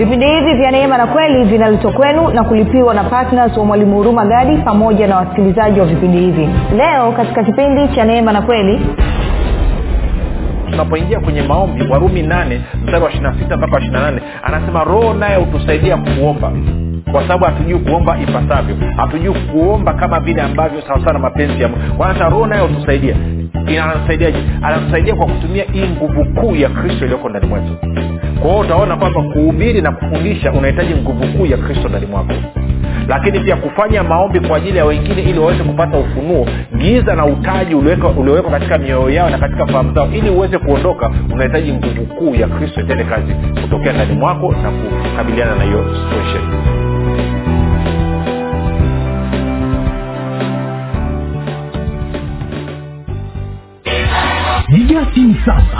vipindi hivi vya neema na kweli vinaletwa kwenu na kulipiwa na ptns wa mwalimu huruma gadi pamoja na wasikilizaji wa vipindi hivi. Leo katika kipindi cha neema na kweli tunapoingia kwenye maombi warumi nane mstari wa ishirina sita mpaka ishirina nane anasema roho naye hutusaidia kuomba kwa sababu hatujui kuomba ipasavyo. Hatujui kuomba kama vile ambavyo sawasawa na mapenzi ya mungu. Hata roho naye hutusaidia. Anatusaidiaje anatusaidia kwa kutumia hii nguvu kuu ya kristo iliyoko ndani mwetu kwa hiyo utaona kwamba kuhubiri na kufundisha unahitaji nguvu kuu ya kristo ndani mwako. Lakini pia kufanya maombi kwa ajili ya wengine ili waweze kupata ufunuo giza na utaji uliowekwa katika mioyo yao na katika fahamu zao ili uweze kuondoka unahitaji nguvu kuu ya kristo itende kazi kutokea ndani mwako na kukabiliana na hiyo situation. Piga sasa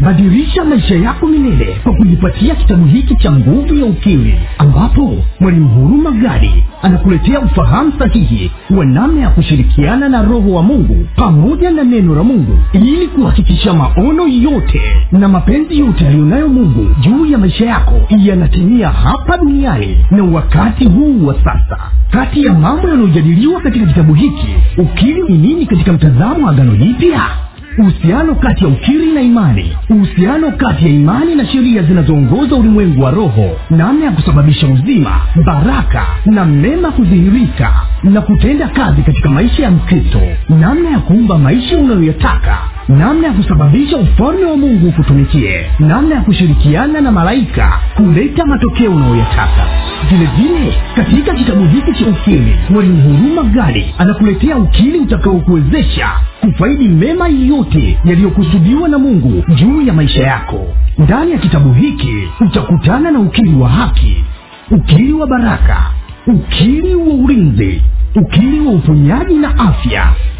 badirisha maisha yako milele kwa kujipatia kitabu hiki cha nguvu ya ukimwi ambapo mwalimu huruma gadi anakuletea ufahamu sahihi wa namna ya kushirikiana na roho wa mungu pamoja na neno la mungu ili kuhakikisha maono yote na mapenzi yote aliyonayo mungu juu ya maisha yako yanatimia hapa duniani na wakati huu wa sasa. Kati ya mambo yanayojadiliwa katika kitabu hiki ukili ni nini katika mtazamo wa agano jipya uhusiano kati ya ukiri na imani. Uhusiano kati ya imani na sheria zinazoongoza ulimwengu wa roho. Namna ya kusababisha uzima baraka na mema kudhihirika na kutenda kazi katika maisha ya mkristo. Namna ya kuumba maisha unayoyataka namna ya kusababisha ufalme wa mungu ukutumikie namna ya kushirikiana na malaika kuleta matokeo unayoyataka vile vile katika kitabu hiki cha ukili mwalimu huruma gadi anakuletea ukili utakaokuwezesha kufaidi mema yote yaliyokusudiwa na mungu juu ya maisha yako. Ndani ya kitabu hiki utakutana na ukili wa haki ukili wa baraka ukili wa ulinzi ukili wa uponyaji na afya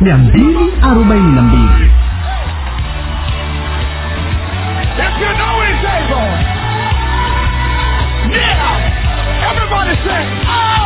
mia mbili arobaini na mbili If you know he's able. Yeah. Everybody say, oh.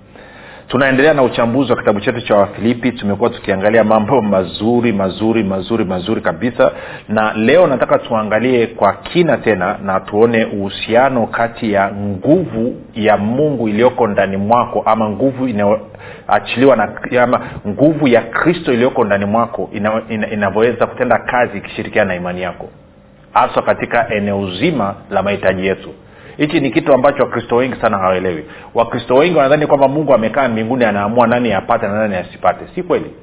tunaendelea na uchambuzi wa kitabu chetu cha wafilipi. Tumekuwa tukiangalia mambo mazuri mazuri mazuri mazuri kabisa. Na leo nataka tuangalie kwa kina tena na tuone uhusiano kati ya nguvu ya mungu iliyoko ndani mwako ama nguvu inayoachiliwa na ama nguvu ya kristo iliyoko ndani mwako inavyoweza ina, ina kutenda kazi ikishirikiana na imani yako haswa katika eneo zima la mahitaji yetu hichi ni kitu ambacho wakristo wengi sana hawaelewi. Wakristo wengi wanadhani kwamba mungu amekaa mbinguni anaamua nani apate na nani asipate. Si kweli.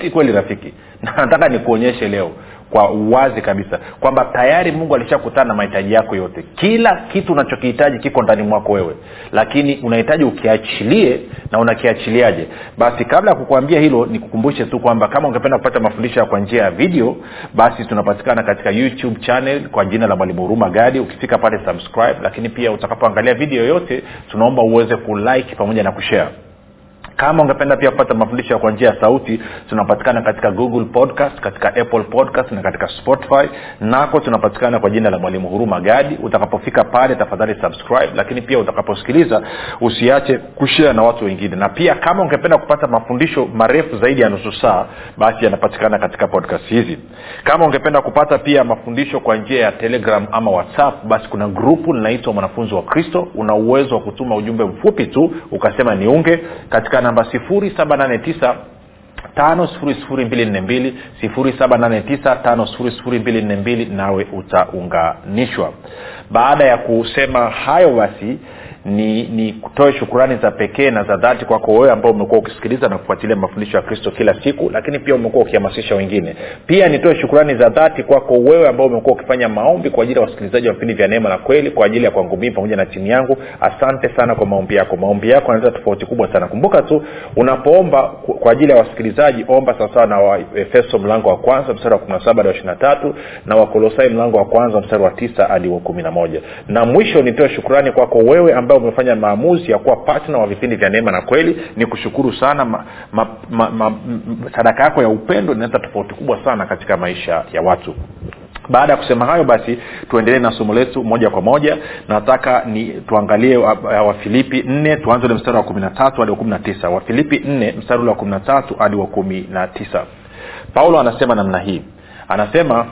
Si kweli rafiki. Na nataka nikuonyeshe leo kwa uwazi kabisa kwamba tayari mungu alishakutana na mahitaji yako yote. Kila kitu unachokihitaji kiko ndani mwako wewe lakini unahitaji ukiachilie na unakiachiliaje. Basi kabla ya kukuambia hilo nikukumbushe tu kwamba kama ungependa kupata mafundisho kwa njia ya video basi tunapatikana katika youtube channel kwa jina la mwalimu huruma gadi. Ukifika pale subscribe lakini pia utakapoangalia video yote tunaomba uweze kulike pamoja na kushare kama ungependa pia kupata mafundisho kwa njia ya sauti tunapatikana katika google podcast katika apple podcast na katika spotify. Nako tunapatikana kwa jina la mwalimu huruma gadi. Utakapofika pale tafadhali subscribe lakini pia utakaposikiliza usiache kushea na watu wengine. Na pia kama ungependa kupata mafundisho marefu zaidi ya nusu saa basi yanapatikana katika podcast hizi. Kama ungependa kupata pia mafundisho kwa njia ya telegram ama whatsapp basi kuna grupu linaitwa mwanafunzi wa kristo. Una uwezo wa kutuma ujumbe mfupi tu ukasema niunge. Katika namba 789 5242 nawe utaunganishwa. Baada ya kusema hayo basi ni ni kutoe shukurani za pekee na za dhati kwako wewe ambao umekuwa ukisikiliza na kufuatilia mafundisho ya kristo kila siku lakini pia umekuwa ukihamasisha wengine. Pia nitoe shukurani za dhati kwako wewe ambao umekuwa ukifanya maombi kwa ajili ya wasikilizaji wa vipindi vya neema na kweli kwa ajili ya kwangu mii pamoja na timu yangu. Asante sana kwa maombi yako. Maombi yako yanaleta tofauti kubwa sana. Kumbuka tu unapoomba kwa ajili ya wasikilizaji omba sawasawa na waefeso mlango wa kwanza mstari wa kumi saba hadi wa ishiri na tatu na wakolosai mlango wa kwanza mstari wa tisa hadi wa kumi na moja. Na mwisho nitoe shukurani kwako wewe ambao umefanya maamuzi ya kuwa patna wa vipindi vya neema na kweli ni kushukuru sana ma, ma, ma, ma, sadaka yako ya upendo inaleta tofauti kubwa sana katika maisha ya watu. Baada ya kusema hayo basi tuendelee na somo letu moja kwa moja. Nataka ni tuangalie wafilipi wa nne tuanze ule mstari wa kumi na tatu hadi wa kumi na tisa. Wafilipi nne mstari ule wa kumi na tatu hadi wa kumi na tisa. Paulo anasema namna hii. Anasema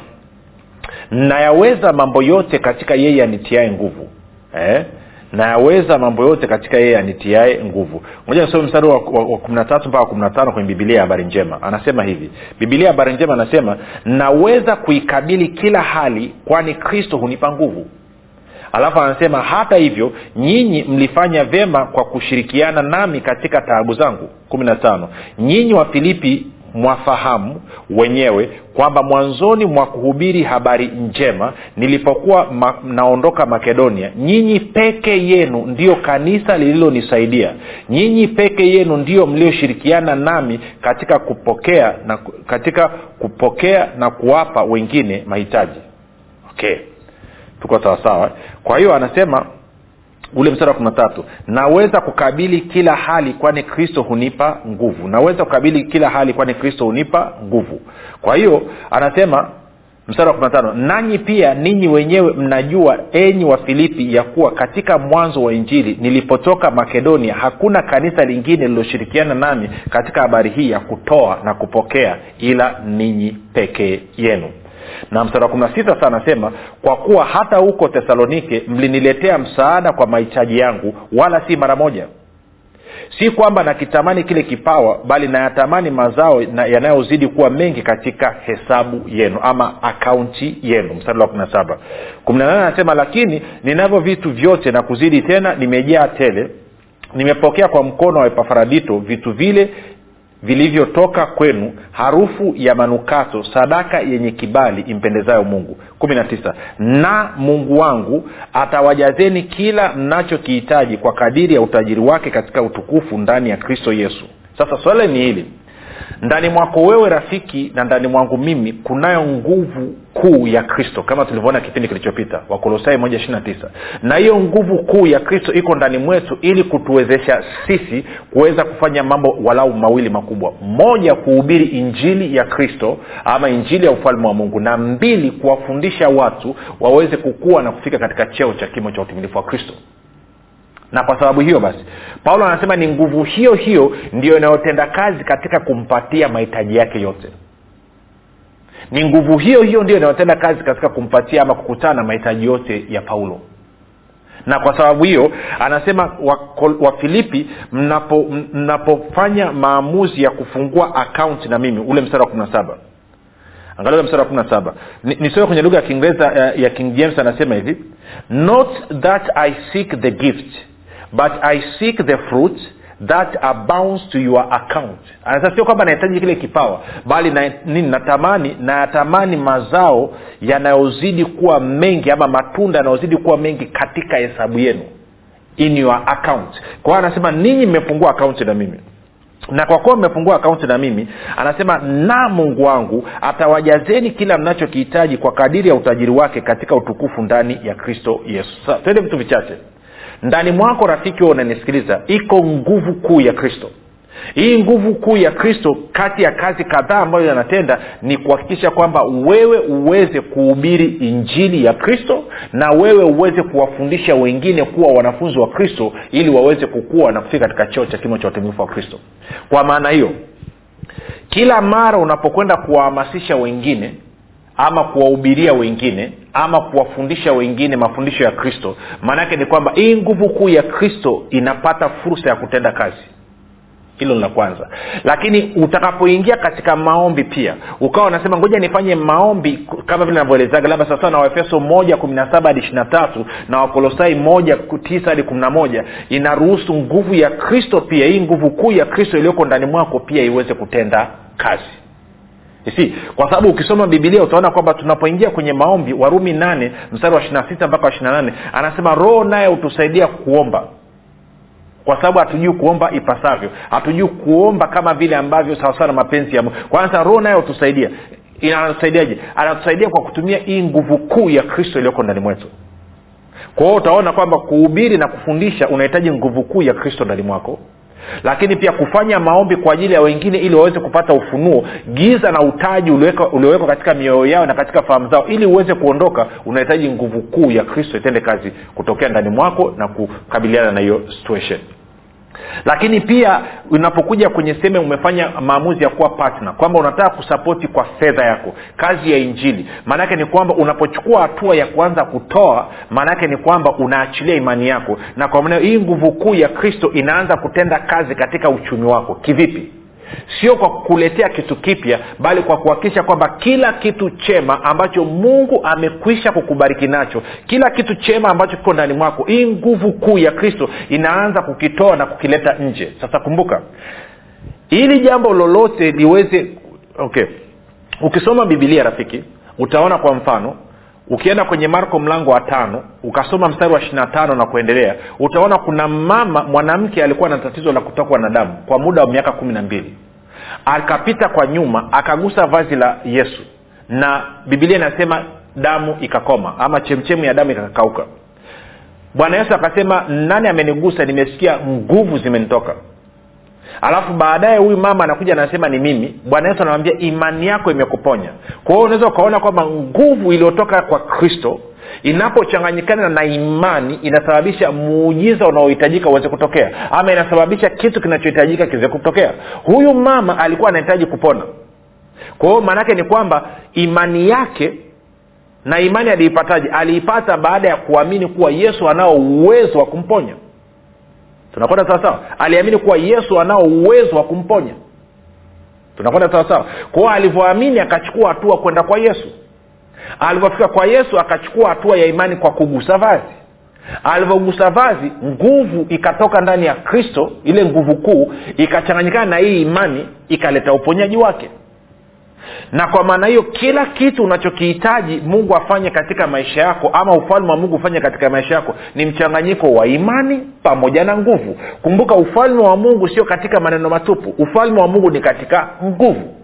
nayaweza mambo yote katika yeye anitiae nguvu. Eh? Nayaweza mambo yote katika yeye anitiae nguvu. Moja nisome mstari wa, wa, wa kumi na tatu mpaka kumi na tano kwenye bibilia ya habari njema. Anasema hivi. Bibilia ya habari njema anasema naweza kuikabili kila hali kwani kristo hunipa nguvu. Alafu anasema hata hivyo nyinyi mlifanya vyema kwa kushirikiana nami katika taabu zangu. Kumi na tano. Nyinyi wa filipi mwafahamu wenyewe kwamba mwanzoni mwa kuhubiri habari njema nilipokuwa ma, naondoka makedonia nyinyi peke yenu ndiyo kanisa lililonisaidia. Nyinyi peke yenu ndiyo mlioshirikiana nami katika kupokea na katika kupokea na kuwapa wengine mahitaji. Okay. Tuko sawasawa. Kwa hiyo anasema ule mstari wa kumi na tatu naweza kukabili kila hali kwani kristo hunipa nguvu. Naweza kukabili kila hali kwani kristo hunipa nguvu. Kwa hiyo anasema mstari wa kumi na tano nanyi pia ninyi wenyewe mnajua enyi wa filipi ya kuwa katika mwanzo wa injili nilipotoka makedonia hakuna kanisa lingine lililoshirikiana nami katika habari hii ya kutoa na kupokea ila ninyi pekee yenu na mstari wa kumi na sita sa anasema kwa kuwa hata huko thesalonike mliniletea msaada kwa mahitaji yangu wala si mara moja. Si kwamba nakitamani kile kipawa bali nayatamani mazao na yanayozidi kuwa mengi katika hesabu yenu ama akaunti yenu. Mstari wa kumi na saba. kumi na nane anasema lakini ninavyo vitu vyote na kuzidi tena nimejaa tele. Nimepokea kwa mkono wa epafaradito vitu vile vilivyotoka kwenu harufu ya manukato sadaka yenye kibali impendezayo mungu. Kumi na tisa. Na mungu wangu atawajazeni kila mnachokihitaji kwa kadiri ya utajiri wake katika utukufu ndani ya kristo yesu. Sasa swala ni hili ndani mwako wewe rafiki na ndani mwangu mimi kunayo nguvu kuu ya kristo kama tulivyoona kipindi kilichopita wakolosai moja ishiri na tisa. Na hiyo nguvu kuu ya kristo iko ndani mwetu ili kutuwezesha sisi kuweza kufanya mambo walau mawili makubwa. Moja kuhubiri injili ya kristo ama injili ya ufalme wa mungu. Na mbili kuwafundisha watu waweze kukua na kufika katika cheo cha kimo cha utimilifu wa kristo na kwa sababu hiyo basi paulo anasema ni nguvu hiyo hiyo ndio inayotenda kazi katika kumpatia mahitaji yake yote. Ni nguvu hiyo hiyo ndio inayotenda kazi katika kumpatia ama kukutana na mahitaji yote ya paulo. Na kwa sababu hiyo anasema wafilipi wa mnapo, mnapofanya maamuzi ya kufungua akaunti na mimi ule mstari wa kumi na saba. Angalia mstari wa kumi na saba. Nisome kwenye lugha ya kiingereza ya king james anasema hivi not that i seek the gift but i seek the fruit that abounds to your account. Anasema sio kwamba nahitaji kile kipawa bali na, natamani nayatamani mazao yanayozidi kuwa mengi ama matunda yanayozidi kuwa mengi katika hesabu yenu in your account. Kwa hiyo anasema ninyi mmefungua akaunti na mimi. Na kwa kuwa mmefungua akaunti na mimi anasema na mungu wangu atawajazeni kila mnachokihitaji kwa kadiri ya utajiri wake katika utukufu ndani ya kristo yesu. Twende vitu vichache ndani mwako rafiki huo unanisikiliza iko nguvu kuu ya kristo. Hii nguvu kuu ya kristo kati ya kazi kadhaa ambayo yanatenda ni kuhakikisha kwamba wewe uweze kuhubiri injili ya kristo na wewe uweze kuwafundisha wengine kuwa wanafunzi wa kristo ili waweze kukua na kufika katika cheo cha kimo cha utumifu wa kristo. Kwa maana hiyo kila mara unapokwenda kuwahamasisha wengine ama kuwahubiria wengine ama kuwafundisha wengine mafundisho ya kristo. Maanaake ni kwamba hii nguvu kuu ya kristo inapata fursa ya kutenda kazi. Hilo ni la kwanza. Lakini utakapoingia katika maombi pia ukawa unasema ngoja nifanye maombi kama vile navyoelezaga labda sawasawa na waefeso moja kumi na saba hadi ishiri na tatu na wakolosai moja tisa hadi kumi na moja inaruhusu nguvu ya kristo pia hii nguvu kuu ya kristo iliyoko ndani mwako pia iweze kutenda kazi si kwa sababu ukisoma bibilia utaona kwamba tunapoingia kwenye maombi warumi nane mstari wa ishirina sita mpaka wa ishirina nane anasema roho naye hutusaidia kuomba. Kwa sababu hatujui kuomba ipasavyo. Hatujui kuomba kama vile ambavyo sawasawa na mapenzi ya kwanza roho naye hutusaidia. Anatusaidiaje anatusaidia kwa kutumia hii nguvu kuu ya kristo iliyoko ndani mwetu. Kwa hiyo utaona kwamba kuhubiri na kufundisha unahitaji nguvu kuu ya kristo ndani mwako lakini pia kufanya maombi kwa ajili ya wengine ili waweze kupata ufunuo. Giza na utaji uliowekwa katika mioyo yao na katika fahamu zao. Ili uweze kuondoka unahitaji nguvu kuu ya kristo itende kazi kutokea ndani mwako na kukabiliana na hiyo situation lakini pia unapokuja kwenye sehemu umefanya maamuzi ya kuwa partner kwamba unataka kusapoti kwa fedha yako kazi ya injili maanaake ni kwamba unapochukua hatua ya kuanza kutoa maanaake ni kwamba unaachilia imani yako. Na kwa maneo hii nguvu kuu ya kristo inaanza kutenda kazi katika uchumi wako. Kivipi sio kwa kukuletea kitu kipya bali kwa kuhakikisha kwamba kila kitu chema ambacho mungu amekwisha kukubariki nacho kila kitu chema ambacho kiko ndani mwako hii nguvu kuu ya kristo inaanza kukitoa na kukileta nje. Sasa kumbuka ili jambo lolote liweze okay ukisoma bibilia rafiki utaona kwa mfano ukienda kwenye marko mlango wa tano ukasoma mstari wa ishirina tano na kuendelea utaona kuna mama mwanamke alikuwa na tatizo la kutokwa na damu kwa muda wa miaka kumi na mbili akapita kwa nyuma akagusa vazi la yesu. Na bibilia inasema damu ikakoma ama chemchemu ya damu ikakauka. Bwana yesu akasema nani amenigusa? Nimesikia nguvu zimenitoka. Alafu baadaye huyu mama anakuja anasema ni mimi. Bwana yesu anamwambia imani yako imekuponya. Kwa hiyo unaweza ukaona kwamba nguvu iliyotoka kwa kristo inapochanganyikana na imani inasababisha muujiza unaohitajika uweze kutokea. Ama inasababisha kitu kinachohitajika kiweze kutokea. Huyu mama alikuwa anahitaji kupona. Kwa hiyo maanaake ni kwamba imani yake na imani aliipataje? Aliipata baada ya kuamini kuwa yesu anao uwezo wa kumponya. Tunakwenda sawasawa aliamini kuwa yesu anao uwezo wa kumponya. Tunakwenda sawasawa kwao alivyoamini akachukua hatua kwenda kwa yesu alivyofika kwa yesu akachukua hatua ya imani kwa kugusa vazi. Alivyogusa vazi nguvu ikatoka ndani ya kristo ile nguvu kuu ikachanganyikana na hii imani ikaleta uponyaji wake. Na kwa maana hiyo kila kitu unachokihitaji mungu afanye katika maisha yako ama ufalme wa mungu ufanye katika maisha yako ni mchanganyiko wa imani pamoja na nguvu. Kumbuka ufalme wa mungu sio katika maneno matupu. Ufalme wa mungu ni katika nguvu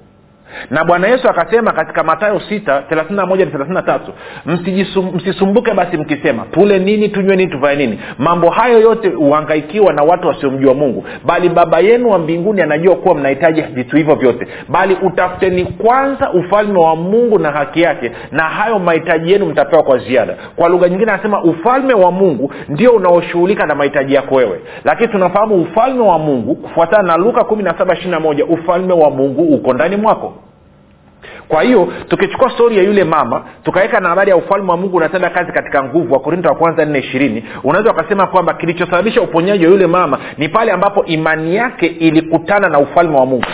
na bwana yesu akasema katika matayo 6 31 msisumbuke basi mkisema tule nini tunywe nini tuvae nini? Mambo hayo yote huhangaikiwa na watu wasiomjua mungu. Bali baba yenu wa mbinguni anajua kuwa mnahitaji vitu hivyo vyote. Bali utafuteni kwanza ufalme wa mungu na haki yake na hayo mahitaji yenu mtapewa kwa ziada. Kwa lugha nyingine anasema ufalme wa mungu ndio unaoshughulika na mahitaji yako wewe. Lakini tunafahamu ufalme wa mungu kufuatana na luka 17 ufalme wa mungu uko ndani mwako kwa hiyo tukichukua stori ya yule mama tukaweka na habari ya ufalme wa mungu unatenda kazi katika nguvu wa korinto wa kwanza nne ishirini unaweza ukasema kwamba kilichosababisha uponyaji wa yule mama ni pale ambapo imani yake ilikutana na ufalme wa mungu.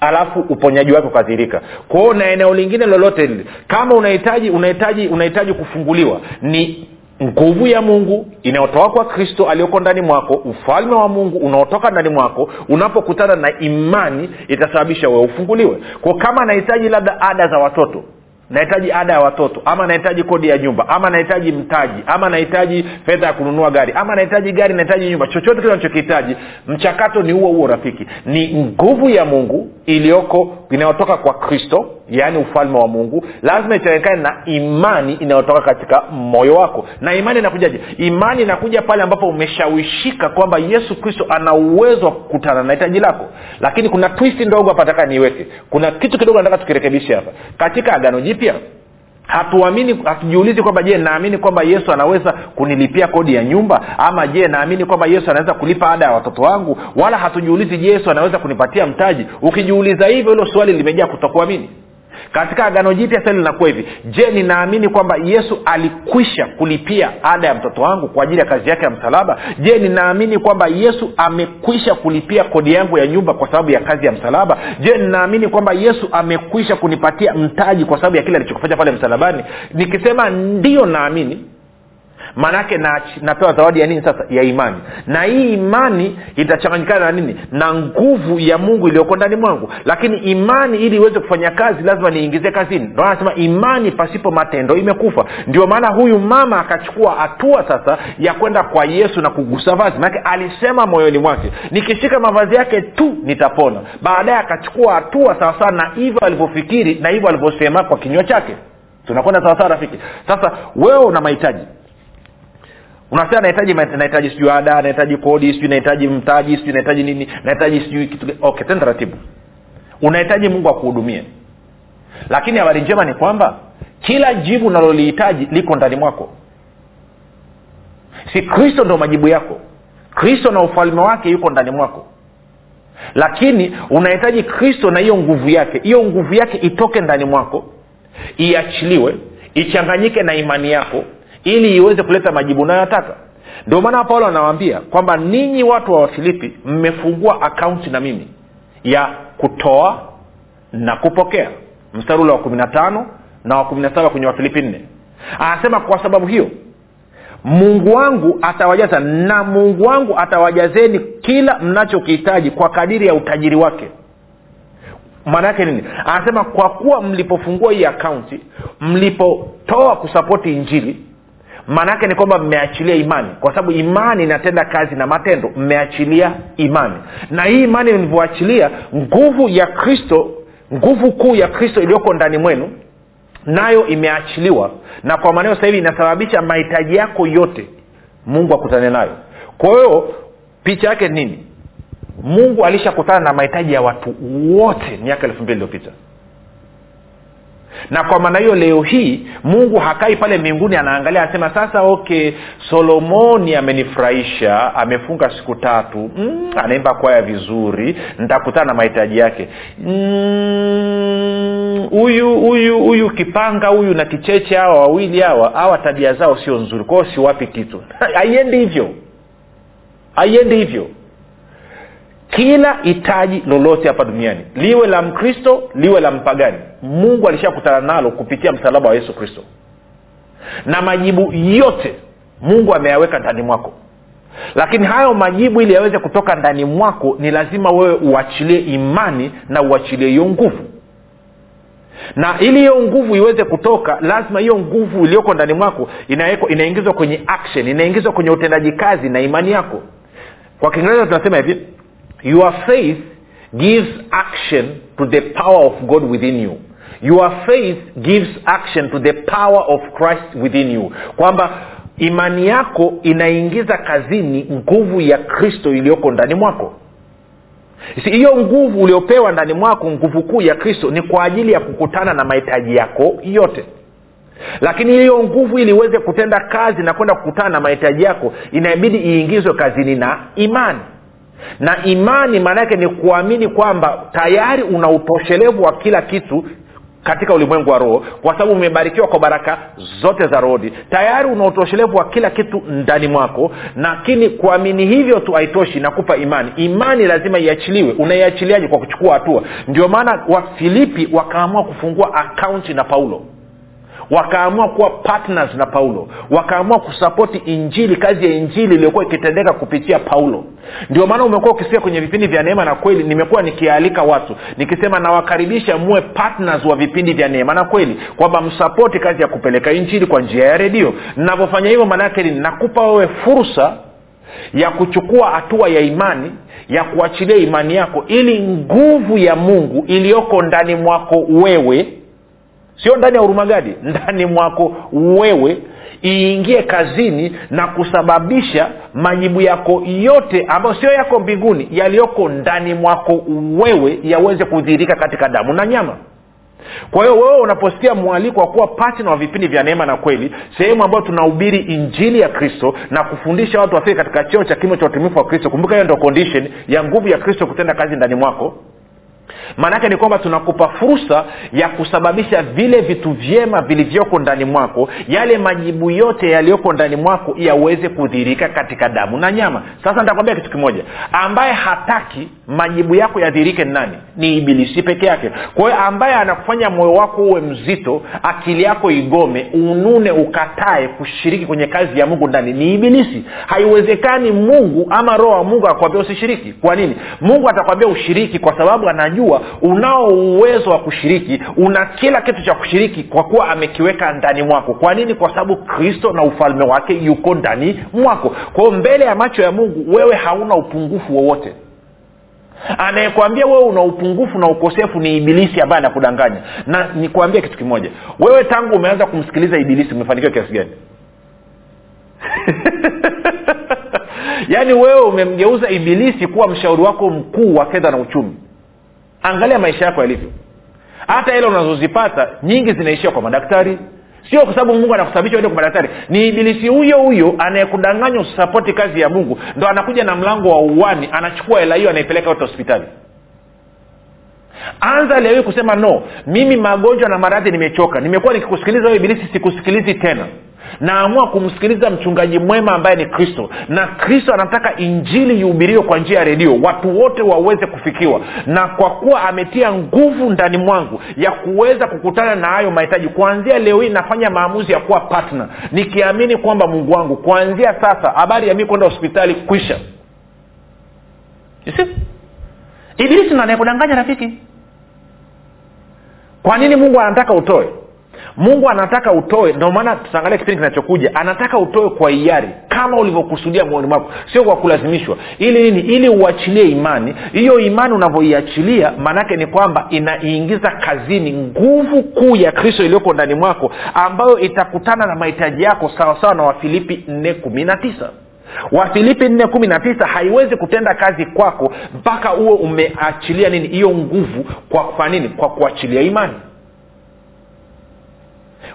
Alafu uponyaji wake ukadhirika kwao na eneo lingine lolote lile kama unahitaji unahitaji unahitaji kufunguliwa ni nguvu ya mungu inayotoka kwa kristo aliyoko ndani mwako ufalme wa mungu unaotoka ndani mwako unapokutana na imani itasababisha wewe ufunguliwe. Kwa kama anahitaji labda ada za watoto nahitaji ada ya watoto ama nahitaji kodi ya nyumba ama nahitaji mtaji ama nahitaji fedha ya kununua gari ama nahitaji gari nahitaji nyumba chochote kile unachokihitaji mchakato ni huo huo rafiki. Ni nguvu ya mungu iliyoko inayotoka kwa kristo yaani ufalme wa mungu. Lazima ichanganyikane na imani inayotoka katika moyo wako. Na imani inakujaje? Imani inakuja pale ambapo umeshawishika kwamba yesu kristo ana uwezo wa kukutana na hitaji lako. Lakini kuna twisti ndogo hapa niiweke. Kuna kitu kidogo nataka tukirekebishe hapa. Katika agano jipya hatuamini hatujiulizi kwamba je naamini kwamba yesu anaweza kunilipia kodi ya nyumba? Ama je naamini kwamba yesu anaweza kulipa ada ya watoto wangu? Wala hatujiulizi je yesu anaweza kunipatia mtaji? Ukijiuliza hivyo hilo swali limejaa kutokuamini katika agano jipya swali linakuwa hivi. Je ninaamini kwamba yesu alikwisha kulipia ada ya mtoto wangu kwa ajili ya kazi yake ya msalaba? Je ninaamini kwamba yesu amekwisha kulipia kodi yangu ya nyumba kwa sababu ya kazi ya msalaba? Je ninaamini kwamba yesu amekwisha kunipatia mtaji kwa sababu ya kile alichokifanya pale msalabani? Nikisema ndio naamini maanaake na, napewa zawadi ya nini sasa? Ya imani. Na hii imani itachanganyikana na nini? Na nguvu ya mungu iliyoko ndani mwangu. Lakini imani ili iweze kufanya kazi lazima niingizie kazini. Ndo anasema imani pasipo matendo imekufa. Ndio maana huyu mama akachukua hatua sasa ya kwenda kwa yesu na kugusa vazi. Maanake alisema moyoni mwake nikishika mavazi yake tu nitapona. Baadaye akachukua hatua sawasawa na hivyo alivyofikiri na hivyo alivyosema kwa kinywa chake. Tunakwenda sawasawa rafiki? Sasa wewe una mahitaji unasema nahitaji nahitaji sijui ada nahitaji kodi sijui nahitaji mtaji sijui nahitaji nini nahitaji sijui kitu okay tena taratibu. Unahitaji mungu akuhudumie. Lakini habari njema ni kwamba kila jibu unalolihitaji liko ndani mwako. Si kristo ndo majibu yako. Kristo na ufalme wake yuko ndani mwako. Lakini unahitaji kristo na hiyo nguvu yake. Hiyo nguvu yake itoke ndani mwako iachiliwe ichanganyike na imani yako ili iweze kuleta majibu unayotaka. Ndio maana paulo anawaambia kwamba ninyi watu wa wafilipi mmefungua akaunti na mimi ya kutoa na kupokea. Mstari ule wa kumi na tano na wa kumi na saba kwenye wafilipi nne. Anasema kwa sababu hiyo mungu wangu atawajaza na mungu wangu atawajazeni kila mnachokihitaji kwa kadiri ya utajiri wake. Maana yake nini? Anasema kwa kuwa mlipofungua hii akaunti mlipotoa kusapoti injili maana yake ni kwamba mmeachilia imani. Kwa sababu imani inatenda kazi na matendo. Mmeachilia imani. Na hii imani ilivyoachilia nguvu ya kristo nguvu kuu ya kristo iliyoko ndani mwenu nayo imeachiliwa. Na kwa maneo sasa hivi inasababisha mahitaji yako yote mungu akutane nayo. Kwa hiyo picha yake nini? Mungu alishakutana na mahitaji ya watu wote miaka elfu mbili iliyopita na kwa maana hiyo leo hii mungu hakai pale mbinguni anaangalia anasema sasa okay solomoni amenifurahisha amefunga siku tatu. Mm, anaimba kwaya vizuri nitakutana na mahitaji yake. Huyu mm, huyu huyu kipanga huyu na kicheche hawa wawili hawa hawa tabia zao sio nzuri. Kwao siwapi kitu. Haiendi hivyo. Haiendi hivyo kila hitaji lolote hapa duniani liwe la mkristo liwe la mpagani mungu alishakutana nalo kupitia msalaba wa yesu kristo. Na majibu yote mungu ameyaweka ndani mwako. Lakini hayo majibu ili yaweze kutoka ndani mwako ni lazima wewe uachilie imani na uachilie hiyo nguvu. Na ili hiyo nguvu iweze kutoka lazima hiyo nguvu iliyoko ndani mwako inaingizwa kwenye action inaingizwa kwenye utendaji kazi na imani yako. Kwa kiingereza tunasema hivi your faith gives action to the power of god within you. Your faith gives action to the power of christ within you. Kwamba imani yako inaingiza kazini nguvu ya kristo iliyoko ndani mwako. Hiyo nguvu uliopewa ndani mwako nguvu kuu ya kristo ni kwa ajili ya kukutana na mahitaji yako yote. Lakini hiyo nguvu ili iweze kutenda kazi na kwenda kukutana na mahitaji yako inabidi iingizwe kazini na imani na imani maana yake ni kuamini kwamba tayari una utoshelevu wa kila kitu katika ulimwengu wa roho kwa sababu umebarikiwa kwa baraka zote za rohoni tayari una utoshelevu wa kila kitu ndani mwako lakini kuamini hivyo tu haitoshi nakupa imani. Imani lazima iachiliwe. Unaiachiliaje kwa kuchukua hatua? Ndio maana wafilipi wakaamua kufungua akaunti na paulo wakaamua kuwa partners na paulo. Wakaamua kusapoti injili kazi ya injili iliyokuwa ikitendeka kupitia paulo. Ndio maana umekuwa ukisikia kwenye vipindi vya neema na kweli nimekuwa nikialika watu nikisema nawakaribisha muwe partners wa vipindi vya neema na kweli kwamba msapoti kazi ya kupeleka injili kwa njia ya redio. Navyofanya hivyo maanaake ni nakupa wewe fursa ya kuchukua hatua ya imani ya kuachilia imani yako ili nguvu ya mungu iliyoko ndani mwako wewe sio ndani ya hurumagadi ndani mwako wewe. Iingie kazini na kusababisha majibu yako yote ambayo sio yako mbinguni yaliyoko ndani mwako wewe yaweze kudhihirika katika damu na nyama. Kwa hiyo wewe unaposikia mwaliko wa kuwa patna wa vipindi vya neema na kweli sehemu ambayo tunahubiri injili ya kristo na kufundisha watu wafike katika cheo cha kimo cha utumifu wa kristo kumbuka hiyo ndo condition ya nguvu ya kristo kutenda kazi ndani mwako maanaake ni kwamba tunakupa fursa ya kusababisha vile vitu vyema vilivyoko ndani mwako yale majibu yote yaliyoko ndani mwako yaweze kudhirika katika damu na nyama. Sasa nitakwambia kitu kimoja. Ambaye hataki majibu yako yadhirike ni nani? Ni ibilisi peke yake. Kwa hiyo ambaye anakufanya moyo wako uwe mzito akili yako igome unune ukatae kushiriki kwenye kazi ya mungu ndani ni ibilisi. Haiwezekani mungu ama roho wa mungu akwambia usishiriki. Kwa nini? Mungu atakwambia ushiriki kwa sababu anajua unao uwezo wa kushiriki una kila kitu cha kushiriki kwa kuwa amekiweka ndani mwako. Kwa nini? Kwa sababu kristo na ufalme wake yuko ndani mwako. Kwao mbele ya macho ya mungu wewe hauna upungufu wowote. Anayekwambia wewe una upungufu na ukosefu ni ibilisi ambaye anakudanganya. Na nikuambie kitu kimoja. Wewe tangu umeanza kumsikiliza ibilisi umefanikiwa kiasi gani? Yaani wewe umemgeuza ibilisi kuwa mshauri wako mkuu wa fedha na uchumi angalia maisha yako yalivyo. Hata ile unazozipata nyingi zinaishia kwa madaktari. Sio kwa sababu mungu anakusababisha uende kwa madaktari. Ni ibilisi huyo huyo anayekudanganya usapoti kazi ya mungu. Ndo anakuja na mlango wa uwani anachukua hela hiyo anaipeleka yote hospitali anza leo hii kusema no. Mimi magonjwa na maradhi nimechoka. Nimekuwa nikikusikiliza ibilisi sikusikilizi tena. Naamua kumsikiliza mchungaji mwema ambaye ni kristo. Na kristo anataka injili ihubiriwe kwa njia ya redio watu wote waweze kufikiwa. Na kwa kuwa ametia nguvu ndani mwangu ya kuweza kukutana na hayo mahitaji kuanzia leo hii nafanya maamuzi ya kuwa patna nikiamini kwamba mungu wangu kuanzia sasa habari ya mi kwenda hospitali kwisha ibilisi ndo anayekudanganya rafiki kwa nini mungu anataka utoe? Mungu anataka utoe ndio maana tutaangalia kipindi kinachokuja anataka utoe kwa hiari kama ulivyokusudia moyoni mwako sio kwa kulazimishwa. Ili nini? Ili uachilie imani. Hiyo imani unavyoiachilia maanaake ni kwamba inaingiza kazini nguvu kuu ya kristo iliyoko ndani mwako ambayo itakutana na mahitaji yako sawasawa na wafilipi nne kumi na tisa wafilipi nne kumi na tisa haiwezi kutenda kazi kwako mpaka huo umeachilia nini hiyo nguvu kwa kufanya nini? Kwa kuachilia imani.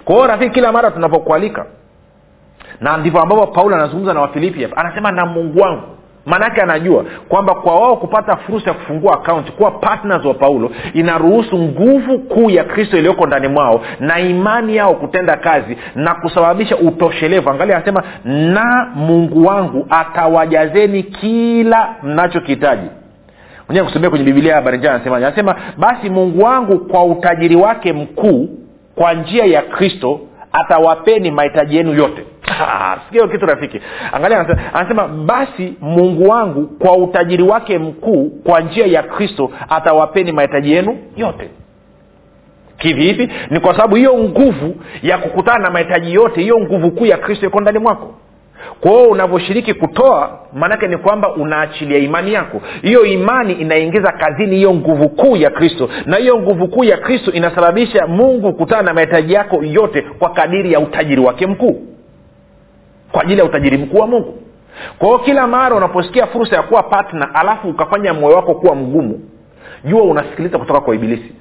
Kwa hiyo rafiki kila mara tunapokualika na ndivyo ambavyo paulo anazungumza na wafilipi hapa. Anasema na mungu wangu maanaake anajua kwamba kwa wao kupata fursa ya kufungua akaunti kuwa partners wa paulo inaruhusu nguvu kuu ya kristo iliyoko ndani mwao na imani yao kutenda kazi na kusababisha utoshelevu. Angalia anasema na mungu wangu atawajazeni kila mnachokihitaji. Mwenyewe kusomea kwenye bibilia habari njaa anasema anasema basi mungu wangu kwa utajiri wake mkuu kwa njia ya kristo atawapeni mahitaji yenu yote. Sikio kitu rafiki. Angalia anasema, anasema basi mungu wangu kwa utajiri wake mkuu kwa njia ya kristo atawapeni mahitaji yenu yote. Kivihivi ni kwa sababu hiyo nguvu ya kukutana na mahitaji yote hiyo nguvu kuu ya kristo iko ndani mwako kwa hiyo unavyoshiriki kutoa maanake ni kwamba unaachilia imani yako. Hiyo imani inaingiza kazini hiyo nguvu kuu ya kristo. Na hiyo nguvu kuu ya kristo inasababisha mungu kutana na mahitaji yako yote kwa kadiri ya utajiri wake mkuu. Kwa ajili ya utajiri mkuu wa mungu. Kwa hiyo kila mara unaposikia fursa ya kuwa patna alafu ukafanya moyo wako kuwa mgumu jua unasikiliza kutoka kwa ibilisi.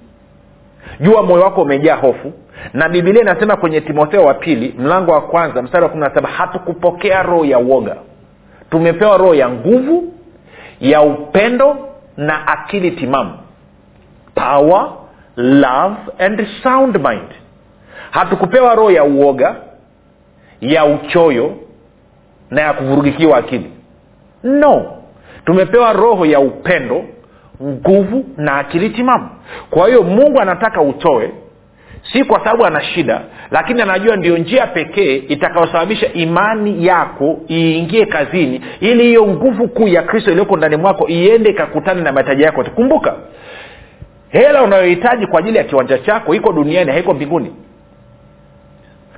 Jua moyo wako umejaa hofu na bibilia inasema kwenye timotheo wa pili mlango wa kwanza mstari wa kumi na saba hatukupokea roho ya uoga. Tumepewa roho ya nguvu ya upendo na akili timamu. Power love and sound mind. Hatukupewa roho ya uoga ya uchoyo na ya kuvurugikiwa akili. No. Tumepewa roho ya upendo nguvu na akili timamu. Kwa hiyo mungu anataka utoe si kwa sababu ana shida lakini anajua ndio njia pekee itakayosababisha imani yako iingie kazini ili hiyo nguvu kuu ya kristo iliyoko ndani mwako iende ikakutane na mahitaji yako. Kumbuka hela unayohitaji kwa ajili ya kiwanja chako iko duniani haiko mbinguni.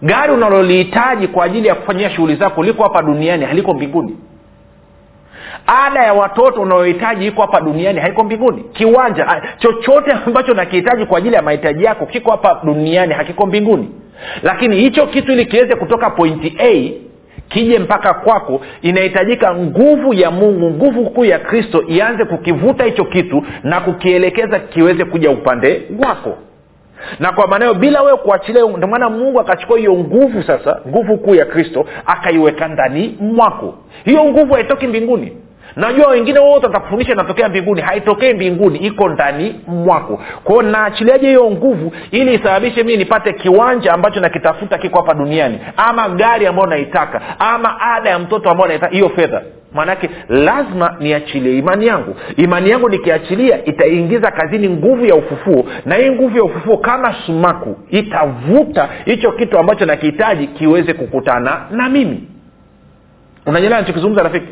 Gari unalolihitaji kwa ajili ya kufanyia shughuli zako liko hapa duniani haliko mbinguni ada ya watoto unayohitaji iko hapa duniani haiko mbinguni. Kiwanja chochote ambacho nakihitaji kwa ajili ya mahitaji yako kiko hapa duniani hakiko mbinguni. Lakini hicho kitu ili kiweze kutoka pointi a kije mpaka kwako inahitajika nguvu ya mungu nguvu kuu ya kristo ianze kukivuta hicho kitu na kukielekeza kiweze kuja upande wako. Na kwa maneo bila wewe kuachilia ndio maana mungu akachukua hiyo nguvu sasa nguvu kuu ya kristo akaiweka ndani mwako. Hiyo nguvu haitoki mbinguni najua wengine wote watakufundisha inatokea mbinguni. Haitokei mbinguni iko ndani mwako. Kwao naachiliaje hiyo nguvu ili isababishe mii nipate kiwanja ambacho nakitafuta kiko hapa duniani? Ama gari ambayo naitaka? Ama ada ya mtoto ambao naitaka hiyo fedha. Maanake lazima niachilie imani yangu. Imani yangu nikiachilia itaingiza kazini nguvu ya ufufuo. Na hii nguvu ya ufufuo kama sumaku itavuta hicho kitu ambacho nakihitaji kiweze kukutana na mimi. Unanyelewa nachokizungumza rafiki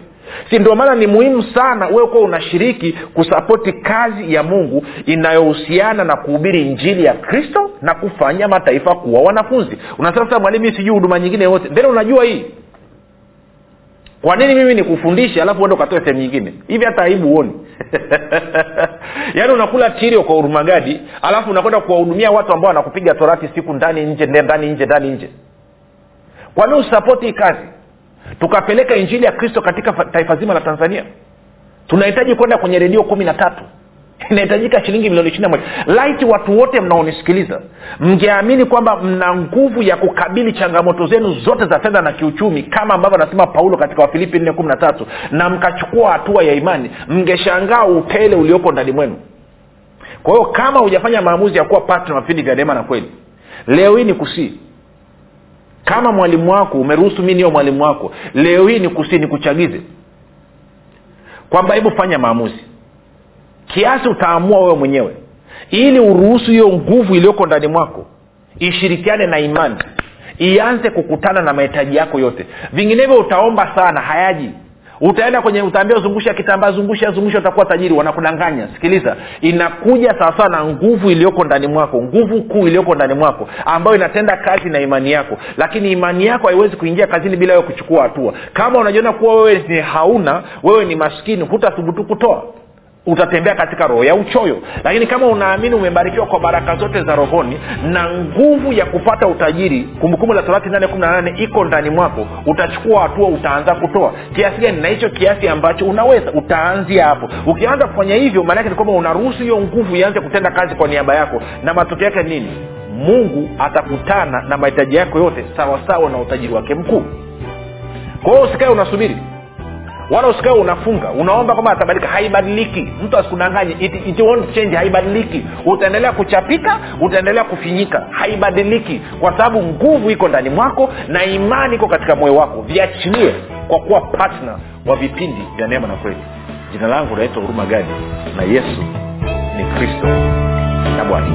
si ndio maana ni muhimu sana wewe kuwa unashiriki kusapoti kazi ya mungu inayohusiana na kuhubiri njili ya kristo na kufanya mataifa kuwa wanafunzi. Unasema sasa mwalimu sijui huduma nyingine yote mbele unajua hii. Kwa nini mimi nikufundishe alafu uende ukatoe sehemu nyingine? Hivi hata aibu huoni? Yaani unakula tirio kwa urumagadi alafu unakwenda kuwahudumia watu ambao wanakupiga torati siku ndani nje ndani nje ndani nje. Kwa nini usapoti hii kazi tukapeleka injili ya kristo katika taifa zima la tanzania. Tunahitaji kwenda kwenye redio kumi na tatu. Inahitajika shilingi milioni ishiri na moja. Laiti watu wote mnaonisikiliza mngeamini kwamba mna nguvu ya kukabili changamoto zenu zote za fedha na kiuchumi kama ambavyo anasema paulo katika wafilipi nne kumi na tatu na mkachukua hatua ya imani mngeshangaa upele uliopo ndani mwenu. Kwa hiyo kama hujafanya maamuzi ya kuwa patna vipindi vya neema na kweli leo hii ni kusii kama mwalimu wako umeruhusu mi niyo mwalimu wako leo hii ni nikuchagize. Kuchagize kwamba hebu fanya maamuzi. Kiasi utaamua wewe mwenyewe. Ili uruhusu hiyo nguvu iliyoko ndani mwako ishirikiane na imani. Ianze kukutana na mahitaji yako yote. Vinginevyo utaomba sana hayaji utaenda kwenye utaambia zungusha kitambaa zungusha zungusha utakuwa tajiri. Wanakudanganya. Sikiliza. Inakuja sawasawa na nguvu iliyoko ndani mwako nguvu kuu iliyoko ndani mwako ambayo inatenda kazi na imani yako. Lakini imani yako haiwezi kuingia kazini bila wewe kuchukua hatua. Kama unajiona kuwa wewe ni hauna wewe ni maskini hutathubutu kutoa utatembea katika roho ya uchoyo. Lakini kama unaamini umebarikiwa kwa baraka zote za rohoni na nguvu ya kupata utajiri kumbukumbu la torati nane kumi na iko ndani mwako utachukua hatua utaanza kutoa. Kiasi gani? Na hicho kiasi ambacho unaweza utaanzia hapo. Ukianza kufanya hivyo maanake ni kwamba unaruhusu hiyo nguvu ianze kutenda kazi kwa niaba yako. Na matokeo yake nini? Mungu atakutana na mahitaji yako yote sawasawa na utajiri wake mkuu. Kwa hiyo usikae unasubiri wala usikae unafunga unaomba kwamba atabadilika haibadiliki. Mtu asikudanganye it, it won't change haibadiliki. Utaendelea kuchapika utaendelea kufinyika haibadiliki. Kwa sababu nguvu iko ndani mwako na imani iko katika moyo wako. Viachilie kwa kuwa patna wa vipindi vya neema na kweli. Jina langu naitwa huruma gadi na yesu ni kristo na bwana